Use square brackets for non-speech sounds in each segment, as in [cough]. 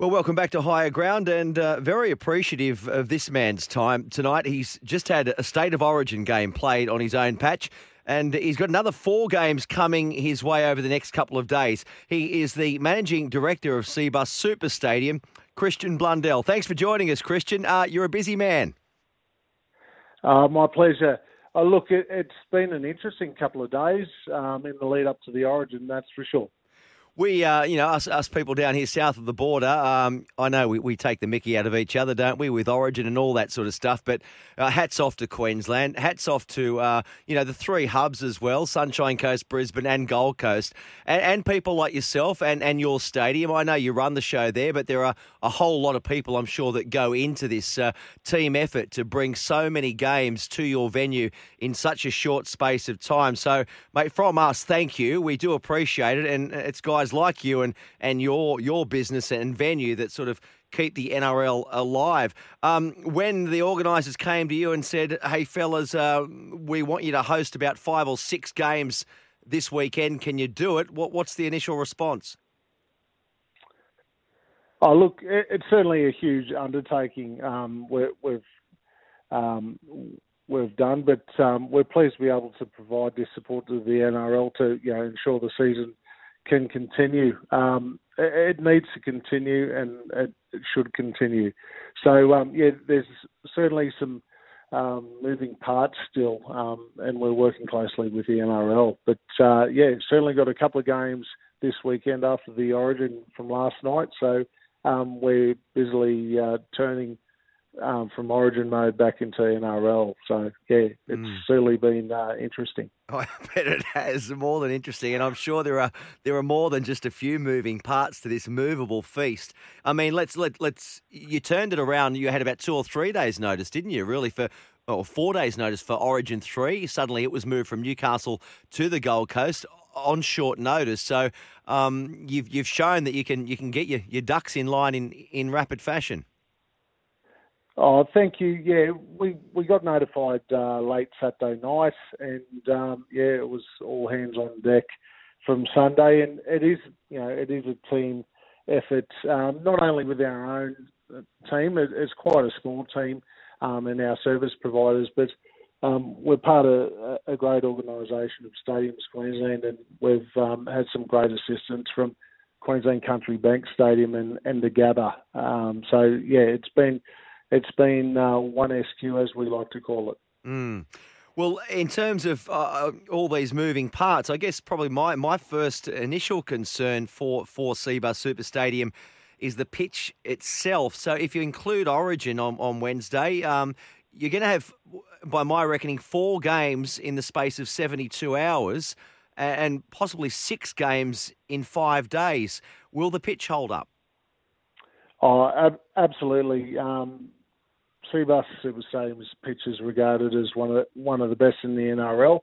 Well, welcome back to Higher Ground, and uh, very appreciative of this man's time tonight. He's just had a state of origin game played on his own patch, and he's got another four games coming his way over the next couple of days. He is the managing director of Cbus Super Stadium, Christian Blundell. Thanks for joining us, Christian. Uh, you're a busy man. Uh, my pleasure. Uh, look, it, has been an interesting couple of days um, in the lead up to the Origin, that's for sure we, uh, you know, us, us people down here south of the border, um, I know we, we take the mickey out of each other, don't we, with Origin and all that sort of stuff. But uh, hats off to Queensland. Hats off to, uh, you know, the three hubs as well Sunshine Coast, Brisbane, and Gold Coast. And, and, people like yourself and, and your stadium. I know you run the show there, but there are a whole lot of people, I'm sure, that go into this uh, team effort to bring so many games to your venue in such a short space of time. So, mate, from us, thank you. We do appreciate it. And it's guys guys like you and and your your business and venue that sort of keep the NRL alive. Um, when the organisers came to you and said, "Hey, fellas, uh, we want you to host about five or six games this weekend. Can you do it?" What, what's the initial response? Oh, look, it's certainly a huge undertaking. Um, we have um, we've done, but um, we're pleased to be able to provide this support to the NRL to you know ensure the season can continue. Um, it, needs to continue, and it, it should continue. So um, yeah, there's certainly some um, moving parts still, um, and we're working closely with the NRL. But uh, yeah, certainly got a couple of games this weekend after the Origin from last night. So um, we're busily uh, turning um, from Origin mode back into NRL. So yeah, it's mm. certainly been uh, interesting. [laughs] I bet it has more than interesting, and I'm sure there are there are more than just a few moving parts to this movable feast. I mean, let's let let's you turned it around. You had about two or three days' notice, didn't you? Really for or four days' notice for Origin three. Suddenly, it was moved from Newcastle to the Gold Coast on short notice. So um, you've you've shown that you can you can get your, your ducks in line in in rapid fashion. Oh, thank you. Yeah, we we got notified uh, late Saturday night, and um, yeah, it was all hands on deck from Sunday, and it is you know it is a team effort, um, not only with our own uh, team, it, it's quite a small team, um, and our service providers, but um, we're part of a, great organisation of Stadiums Queensland, and we've um, had some great assistance from Queensland Country Bank Stadium and, and the Gabba. Um, so yeah, it's been it's been uh, one SQ as we like to call it. Mm. Well, in terms of uh, all these moving parts, I guess probably my, my first initial concern for for Cbus Super Stadium is the pitch itself. So if you include Origin on, on Wednesday, um, you're going to have, by my reckoning, four games in the space of 72 hours and possibly six games in five days. Will the pitch hold up? Oh, ab- absolutely. Um, Cbus Super Stadium's pitch is regarded as one of the, one of the best in the NRL.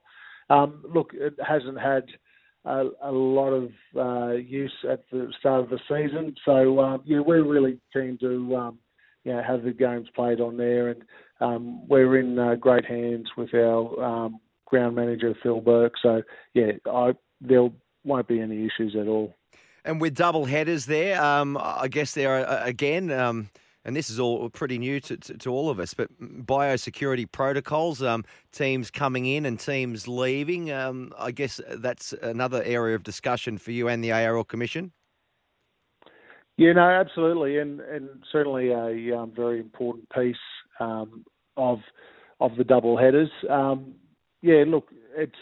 Um, look, it hasn't had a, a lot of uh, use at the start of the season, so um, yeah, we're really keen to um, you know have the games played on there, and um, we're in uh, great hands with our um, ground manager Phil Burke. So yeah, I, there won't be any issues at all. And with double headers there, um, I guess there are uh, again um, and this is all pretty new to, to, to all of us, but biosecurity protocols, um, teams coming in and teams leaving, um, I guess that's another area of discussion for you and the ARL Commission. Yeah, no, absolutely, and and certainly a um, very important piece um, of of the double headers. Um, yeah, look, it's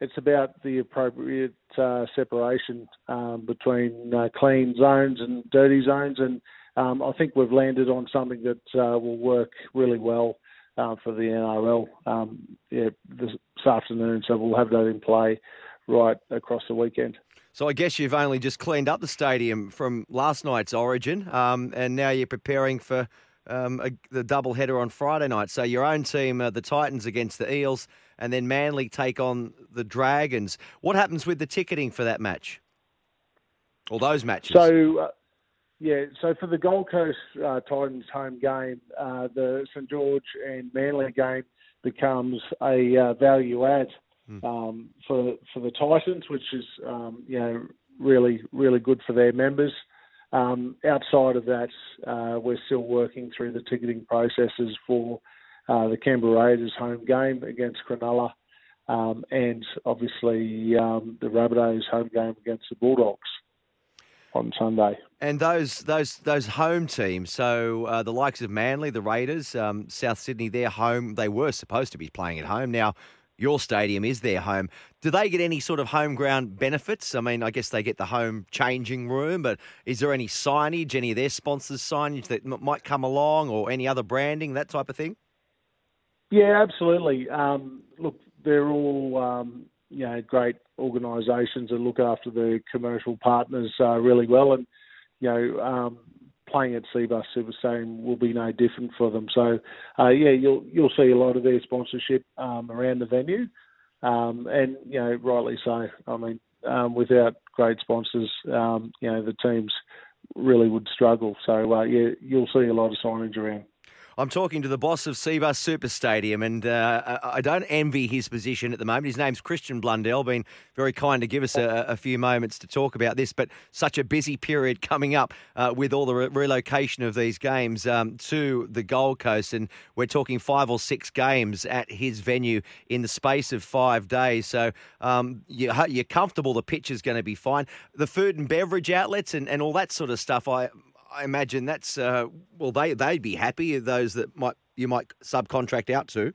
it's about the appropriate uh, separation um, between uh, clean zones and dirty zones, and um, I think we've landed on something that uh, will work really well uh, for the NRL um, yeah, this, afternoon. So we'll have that in play right across the weekend. So I guess you've only just cleaned up the stadium from last night's Origin, um, and now you're preparing for um, a, the double header on Friday night. So your own team, uh, the Titans against the Eels, and then Manly take on the Dragons. What happens with the ticketing for that match? Or those matches? So, uh, yeah, so for the Gold Coast uh, Titans home game, uh, the St George and Manly game becomes a uh, value add hmm. um, for for the Titans, which is um, you know really really good for their members. Um, outside of that, uh, we're still working through the ticketing processes for uh, the Canberra Raiders home game against Cronulla, um, and obviously um, the Rabbitohs home game against the Bulldogs on Sunday. And those those those home teams, so uh, the likes of Manly, the Raiders, um, South Sydney, their home. They were supposed to be playing at home. Now your stadium is their home. Do they get any sort of home ground benefits? I mean, I guess they get the home changing room, but is there any signage, any of their sponsors' signage that m- might come along, or any other branding, that type of thing? Yeah, absolutely. Um, look, they're all um, you know great organisations that look after their commercial partners uh, really well, and you know um, playing at Cbus Super Stadium will be no different for them. So, uh, yeah, you'll you'll see a lot of their sponsorship um, around the venue, um, and you know, rightly so. I mean, um, without great sponsors, um, you know, the teams really would struggle. So, uh, yeah, you'll see a lot of signage around. I'm talking to the boss of Cbus Super Stadium, and uh, I don't envy his position at the moment. His name's Christian Blundell, been very kind to give us a, a few moments to talk about this, but such a busy period coming up uh, with all the re- relocation of these games um, to the Gold Coast, and we're talking five or six games at his venue in the space of five days. So um, you, are comfortable the pitch is going to be fine. The food and beverage outlets and, and all that sort of stuff, I I imagine that's uh, well, they they'd be happy those that might you might subcontract out to.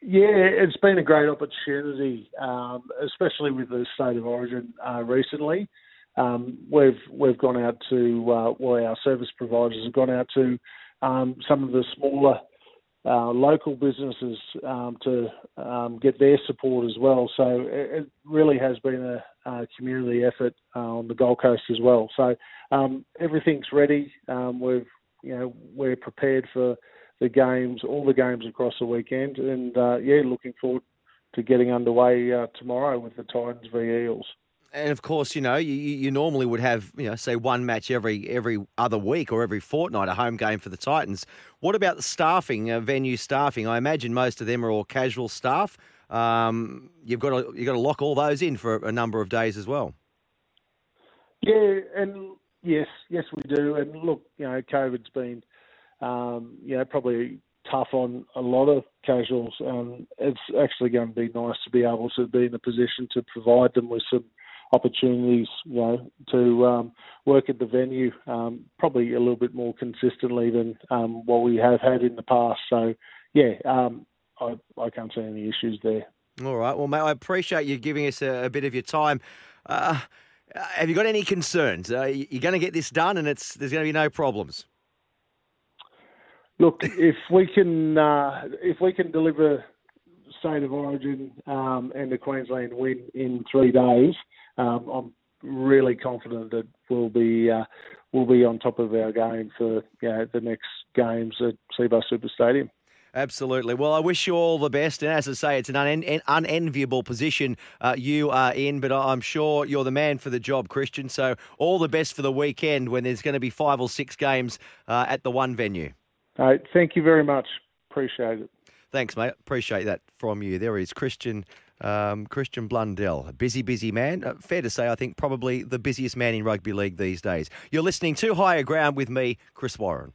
Yeah, it's been a great opportunity, um, especially with the state of origin uh, recently. Um, we've we've gone out to uh, well, our service providers have gone out to um, some of the smaller uh, local businesses um, to um, get their support as well. So it, it really has been a, a community effort uh, on the Gold Coast as well. So um, everything's ready. Um, we've you know we're prepared for the games, all the games across the weekend, and uh, yeah, looking forward to getting underway uh, tomorrow with the Titans v Eels and of course, you know, you, you normally would have, you know, say one match every every other week or every fortnight, a home game for the Titans. What about the staffing, uh, venue staffing? I imagine most of them are all casual staff. Um, you've got to you've got to lock all those in for a number of days as well. Yeah, and yes, yes, we do. And look, you know, COVID's been, um, you know, probably tough on a lot of casuals. Um, it's actually going to be nice to be able to be in a position to provide them with some opportunities, you know, to um, work at the venue um, probably a little bit more consistently than um, what we have had in the past. So, yeah, um, I, I can't see any issues there. All right. Well, mate, I appreciate you giving us a, a bit of your time. Uh, have you got any concerns? Uh, you're going to get this done, and it's there's going to be no problems. Look, if we can uh, if we can deliver state of origin um, and the Queensland win in three days, um, I'm really confident that we'll be uh, we'll be on top of our game for you know, the next games at Cbus Super Stadium. Absolutely. Well, I wish you all the best. And as I say, it's an un- unenviable position uh, you are in, but I'm sure you're the man for the job, Christian. So all the best for the weekend when there's going to be five or six games uh, at the one venue. All right. Thank you very much. Appreciate it. Thanks, mate. Appreciate that from you. There is Christian. Um, Christian Blundell, a busy, busy man. Uh, fair to say, I think probably the busiest man in rugby league these days. You're listening to Higher Ground with me, Chris Warren.